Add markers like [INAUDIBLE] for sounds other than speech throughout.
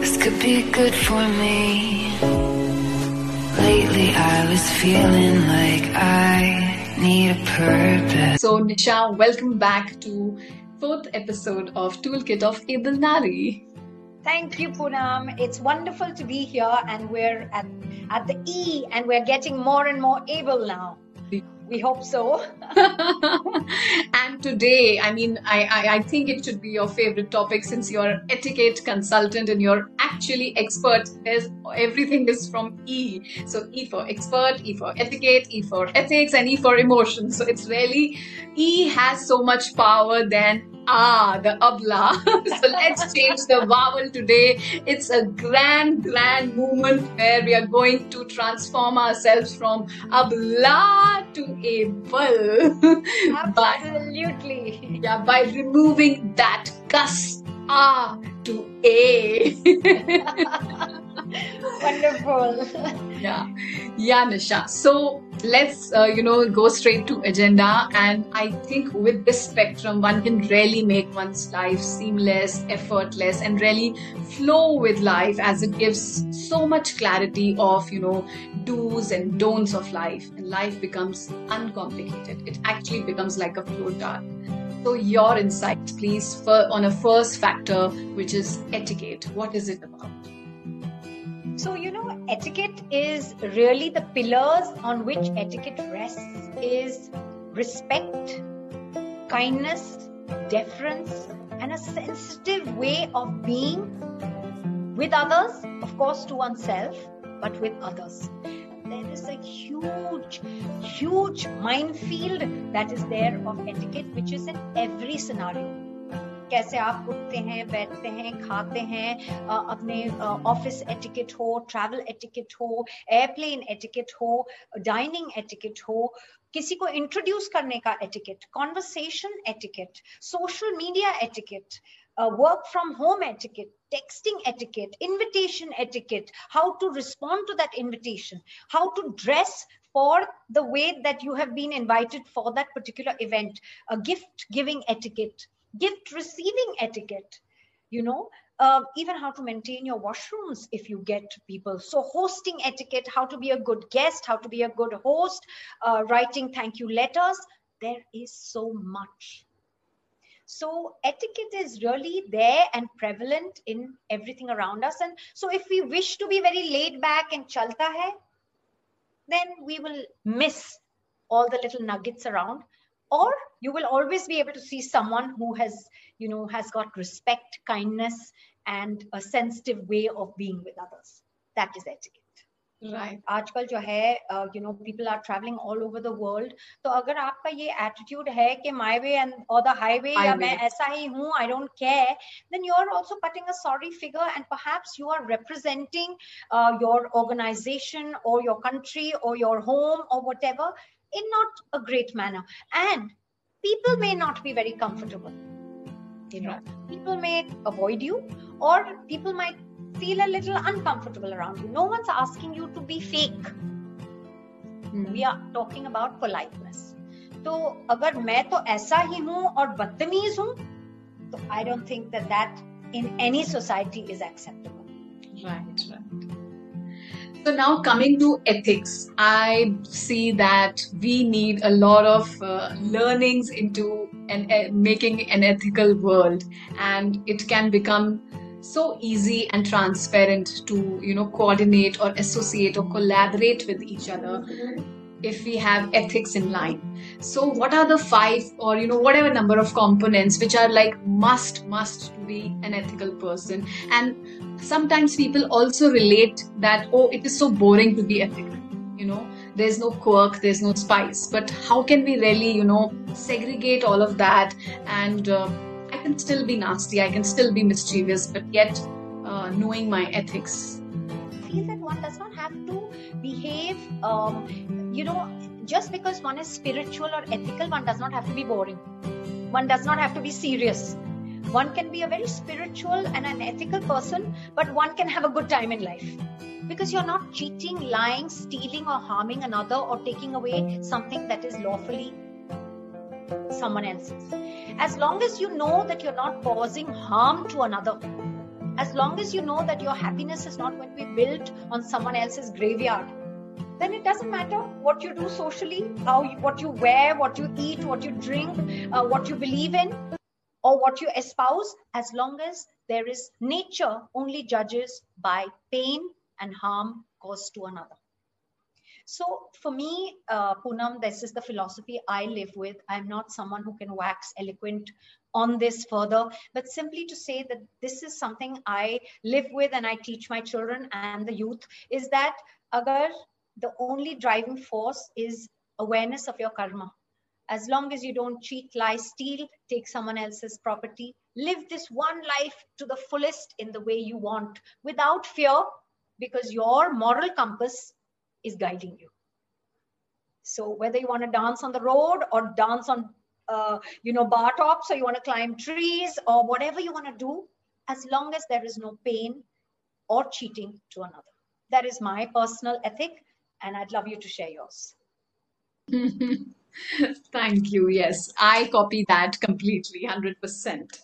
This could be good for me. Lately, I was feeling like I need a purpose. So, Nisha, welcome back to fourth episode of Toolkit of Able Nari. Thank you, Poonam. It's wonderful to be here, and we're at, at the E, and we're getting more and more able now. We hope so. [LAUGHS] and today, I mean, I, I, I, think it should be your favorite topic since you're etiquette consultant and you're actually expert. There's everything is from E. So E for expert, E for etiquette, E for ethics, and E for emotions. So it's really E has so much power than Ah, the abla. [LAUGHS] so let's change the vowel today. It's a grand, grand movement where we are going to transform ourselves from abla to able. [LAUGHS] Absolutely. by, yeah, by removing that cus ah to a. [LAUGHS] Wonderful. yeah, yeah, Nisha. So let's uh, you know go straight to agenda. And i think with this spectrum one can really make one's life seamless effortless and really flow with life as it gives so much clarity of you know do's and don'ts of life. And life becomes uncomplicated. It actually becomes like a flow chart. So your insight please for, on a first factor which is etiquette. What is it about so, you know, etiquette is really the pillars on which etiquette rests is respect, kindness, deference, and a sensitive way of being with others, of course, to oneself, but with others. There is a huge, huge minefield that is there of etiquette, which is in every scenario कैसे आप उठते हैं बैठते हैं खाते हैं अपने office etiquette हो ट्रैवल एटिकेट हो एयरप्लेन एटिकेट हो डाइनिंग एटिकेट हो किसी को इंट्रोड्यूस करने का etiquette conversation etiquette social media etiquette work from home etiquette texting etiquette, invitation etiquette, how to respond to that invitation, how to dress for the way that you have been invited for that particular event, a gift giving etiquette, gift receiving etiquette you know uh, even how to maintain your washrooms if you get people. So hosting etiquette how to be a good guest how to be a good host uh, writing thank you letters there is so much. So etiquette is really there and prevalent in everything around us. And so if we wish to be very laid back and chalta hai then we will miss all the little nuggets around. Or you will always be able to see someone who has you know has got respect kindness and a sensitive way of being with others that is etiquette right आजकल जो है you know people are traveling all over the world तो अगर आपका ये attitude है कि my way and or the highway या मैं ऐसा ही हूँ I don't care then you are also cutting a sorry figure and perhaps you are representing uh, your organization or your country or your home or whatever in not a great manner and people may not be very comfortable you know people may avoid you or people might feel a little uncomfortable around you no one's asking you to be fake hmm. we are talking about politeness तो अगर मैं तो ऐसा ही हूं और बदतमीज हूं तो I don't think that that in any society is acceptable right right So now coming to ethics, I see that we need a lot of uh, learnings into an, uh, making an ethical world, and it can become so easy and transparent to you know coordinate or associate or collaborate with each other if we have ethics in line. So what are the five or you know whatever number of components which are like must must to be an ethical person? And sometimes people also relate that oh it is so boring to be ethical you know. There's no quirk there's no spice. But how can we really you know segregate all of that? And uh, i can still be nasty i can still be mischievous but yet uh, knowing my ethics. Feel that one does not have to behave um, you know just because one is spiritual or ethical one does not have to be boring. One does not have to be serious. One can be a very spiritual and an ethical person, but one can have a good time in life. Because you're not cheating, lying, stealing, or harming another or taking away something that is lawfully someone else's. As long as you know that you're not causing harm to another, as long as you know that your happiness is not going to be built on someone else's graveyard, then it doesn't matter what you do socially, how you, what you wear, what you eat, what you drink, uh, what you believe in, or what you espouse, as long as there is nature only judges by pain and harm caused to another. So for me, uh, Poonam, this is the philosophy I live with. I'm not someone who can wax eloquent on this further, but simply to say that this is something I live with and I teach my children and the youth is that agar the only driving force is awareness of your karma. As long as you don't cheat, lie, steal, take someone else's property, live this one life to the fullest in the way you want without fear because your moral compass is guiding you. So whether you want to dance on the road or dance on, uh, you know, bar tops or you want to climb trees or whatever you want to do, as long as there is no pain or cheating to another. That is my personal ethic and I'd love you to share yours. [LAUGHS] Thank you. Yes, I copy that completely, 100%.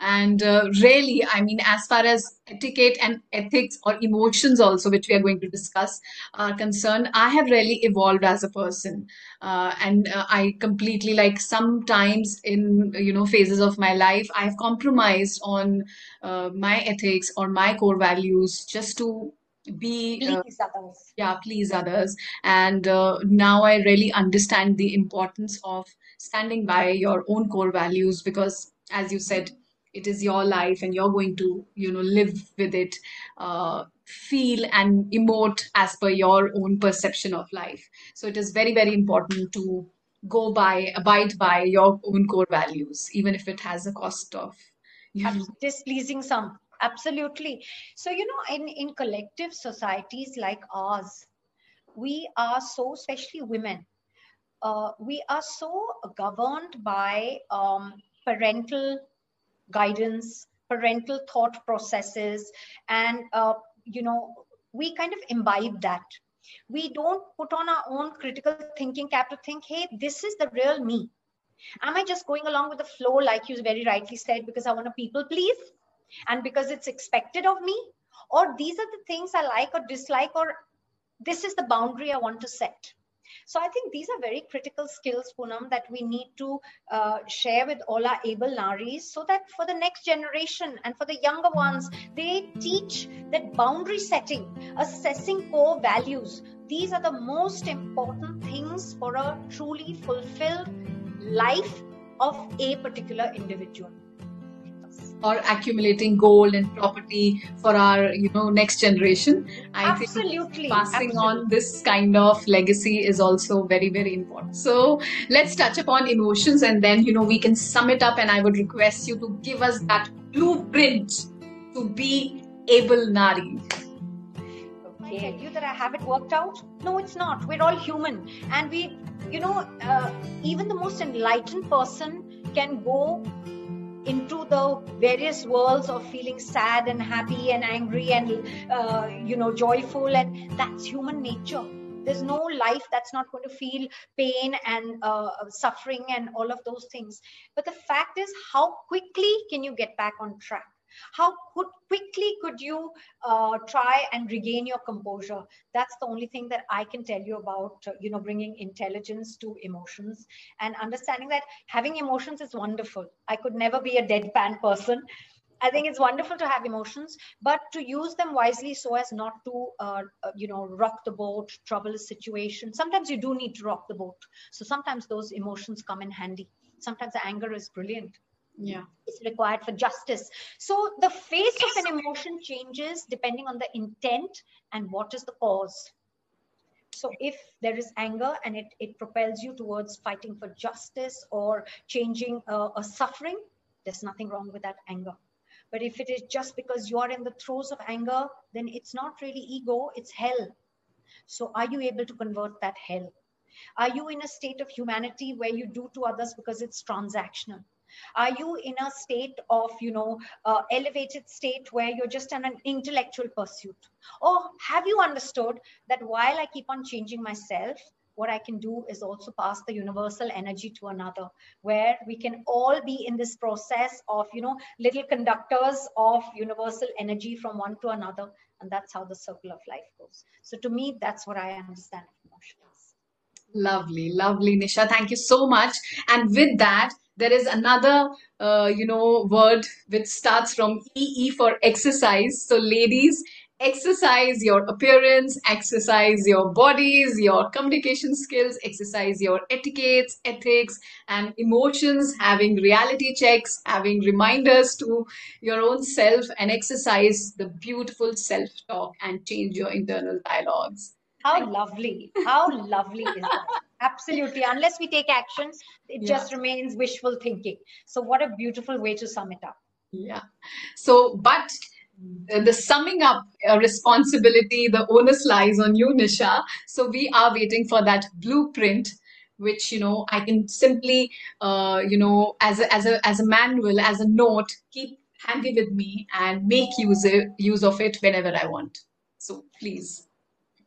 And uh, really, I mean, as far as etiquette and ethics or emotions, also, which we are going to discuss, are concerned, I have really evolved as a person. Uh, and uh, I completely, like, sometimes in, you know, phases of my life, I've compromised on uh, my ethics or my core values just to be uh, others. yeah please others. And uh, now i really understand the importance of standing by your own core values because as you said it is your life and you're going to you know live with it uh, feel and emote as per your own perception of life. So it is very very important to go by abide by your own core values even if it has a cost of you know, displeasing some absolutely. So you know in in collective societies like ours we are so especially women uh, we are so governed by um, parental guidance parental thought processes and uh, you know we kind of imbibe that. We don't put on our own critical thinking cap to think hey this is the real me. Am i just going along with the flow like you very rightly said because i want to people please and because it's expected of me or these are the things i like or dislike or this is the boundary i want to set. So i think these are very critical skills Poonam that we need to uh, share with all our able naris so that for the next generation and for the younger ones they teach that boundary setting assessing core values these are the most important things for a truly fulfilled life of a particular individual or accumulating gold and property for our you know next generation i absolutely think passing absolutely. on this kind of legacy is also very very important so let's touch upon emotions and then you know we can sum it up and i would request you to give us that blueprint to be able nari I tell you that I have it worked out? No, it's not. We're all human. And we, you know, uh, even the most enlightened person can go into the various worlds of feeling sad and happy and angry and uh, you know joyful and that's human nature. There's no life that's not going to feel pain and uh, suffering and all of those things. But the fact is how quickly can you get back on track how quickly could you uh, try and regain your composure that's the only thing that i can tell you about uh, you know bringing intelligence to emotions and understanding that having emotions is wonderful i could never be a deadpan person I think it's wonderful to have emotions, but to use them wisely so as not to, uh, uh, you know, rock the boat, trouble a situation. Sometimes you do need to rock the boat. So sometimes those emotions come in handy. Sometimes the anger is brilliant yeah. is required for justice. So the face of an emotion changes depending on the intent and what is the cause. So if there is anger and it, it propels you towards fighting for justice or changing uh, a suffering there's nothing wrong with that anger. But if it is just because you are in the throes of anger then it's not really ego it's hell. So are you able to convert that hell? Are you in a state of humanity where you do to others because it's transactional are you in a state of you know uh, elevated state where you're just in an intellectual pursuit or have you understood that while i keep on changing myself what I can do is also pass the universal energy to another, where we can all be in this process of, you know, little conductors of universal energy from one to another. And that's how the circle of life goes. So to me, that's what I understand emotions. Lovely, lovely, Nisha. Thank you so much. And with that, there is another, uh, you know, word which starts from EE for exercise. So, ladies, exercise your appearance, exercise your bodies, your communication skills, exercise your etiquettes, ethics, and emotions, having reality checks, having reminders to your own self, and exercise the beautiful self talk and change your internal dialogues. How lovely! How lovely is that? Absolutely. Unless we take actions, it yeah. just remains wishful thinking. So, what a beautiful way to sum it up. Yeah. So, but the summing up uh, responsibility, the onus lies on you, Nisha. So we are waiting for that blueprint, which you know I can simply, uh, you know, as a as a as a manual, as a note, keep handy with me and make use use of it whenever I want. So please.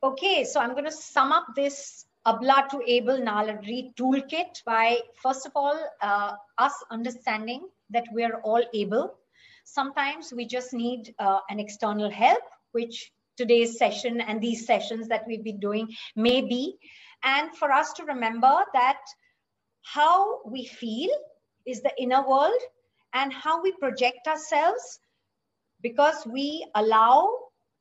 Okay, so I'm going to sum up this Abla to Able Nari toolkit by first of all uh, us understanding that we're all able Sometimes we just need uh, an external help, which today's session and these sessions that we've been doing may be. And for us to remember that how we feel is the inner world and how we project ourselves because we allow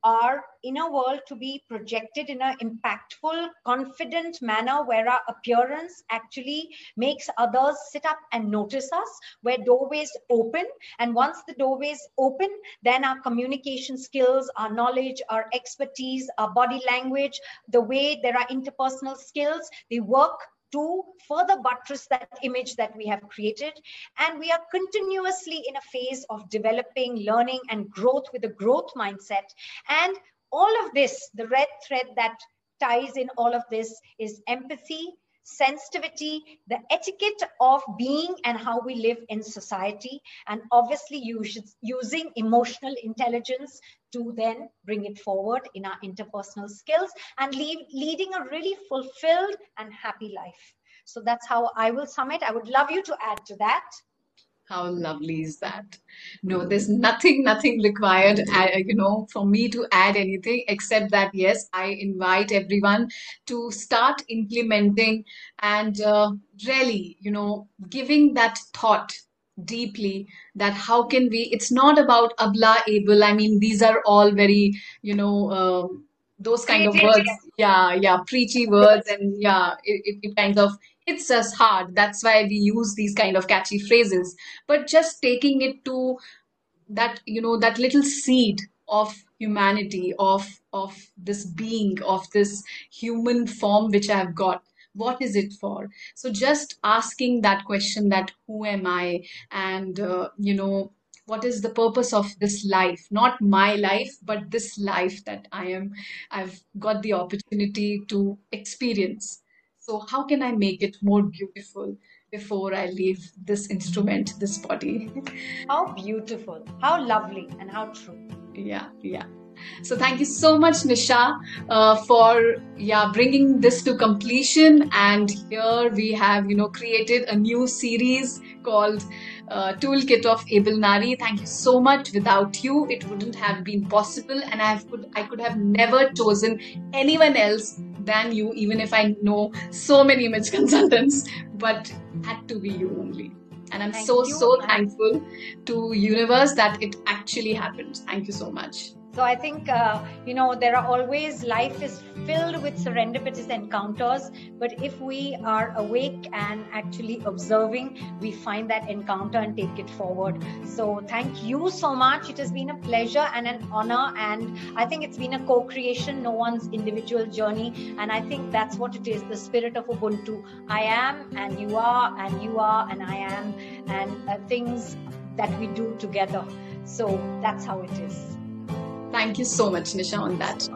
our inner world to be projected in an impactful, confident manner where our appearance actually makes others sit up and notice us, where doorways open. And once the doorways open, then our communication skills, our knowledge, our expertise, our body language, the way there are interpersonal skills, they work to further buttress that image that we have created. And we are continuously in a phase of developing, learning, and growth with a growth mindset. And all of this, the red thread that ties in all of this is empathy, sensitivity, the etiquette of being and how we live in society, and obviously using emotional intelligence to then bring it forward in our interpersonal skills and leave, leading a really fulfilled and happy life. So that's how I will sum it. I would love you to add to that. How lovely is that? No, there's nothing, nothing required, uh, you know, for me to add anything except that, yes, I invite everyone to start implementing and uh, really, you know, giving that thought deeply that how can we it's not about abla able i mean these are all very you know uh, those kind of words. yeah yeah preachy words and yeah it, it, it kind of hits us hard. That's why we use these kind of catchy phrases. But just taking it to that you know that little seed of humanity of of this being of this human form which i have got what is it for? So just asking that question that who am i? And uh, you know what is the purpose of this life? Not my life but this life that i am i've got the opportunity to experience so how can i make it more beautiful before i leave this instrument this body how beautiful how lovely and how true yeah yeah so thank you so much, Nisha, uh, for yeah bringing this to completion. And here we have you know created a new series called uh, Toolkit of Able Nari. Thank you so much. Without you, it wouldn't have been possible, and I could I could have never chosen anyone else than you, even if I know so many image [LAUGHS] consultants, but had to be you only. And i'm Thank so you. so thankful to universe that it actually happened. Thank you so much so I think, uh, you know, there are always, life is filled with serendipitous encounters. But if we are awake and actually observing, we find that encounter and take it forward. So thank you so much. It has been a pleasure and an honor. And I think it's been a co creation, no one's individual journey. And I think that's what it is the spirit of Ubuntu. I am, and you are, and you are, and I am, and uh, things that we do together. So that's how it is. Thank you so much, Nisha, on that.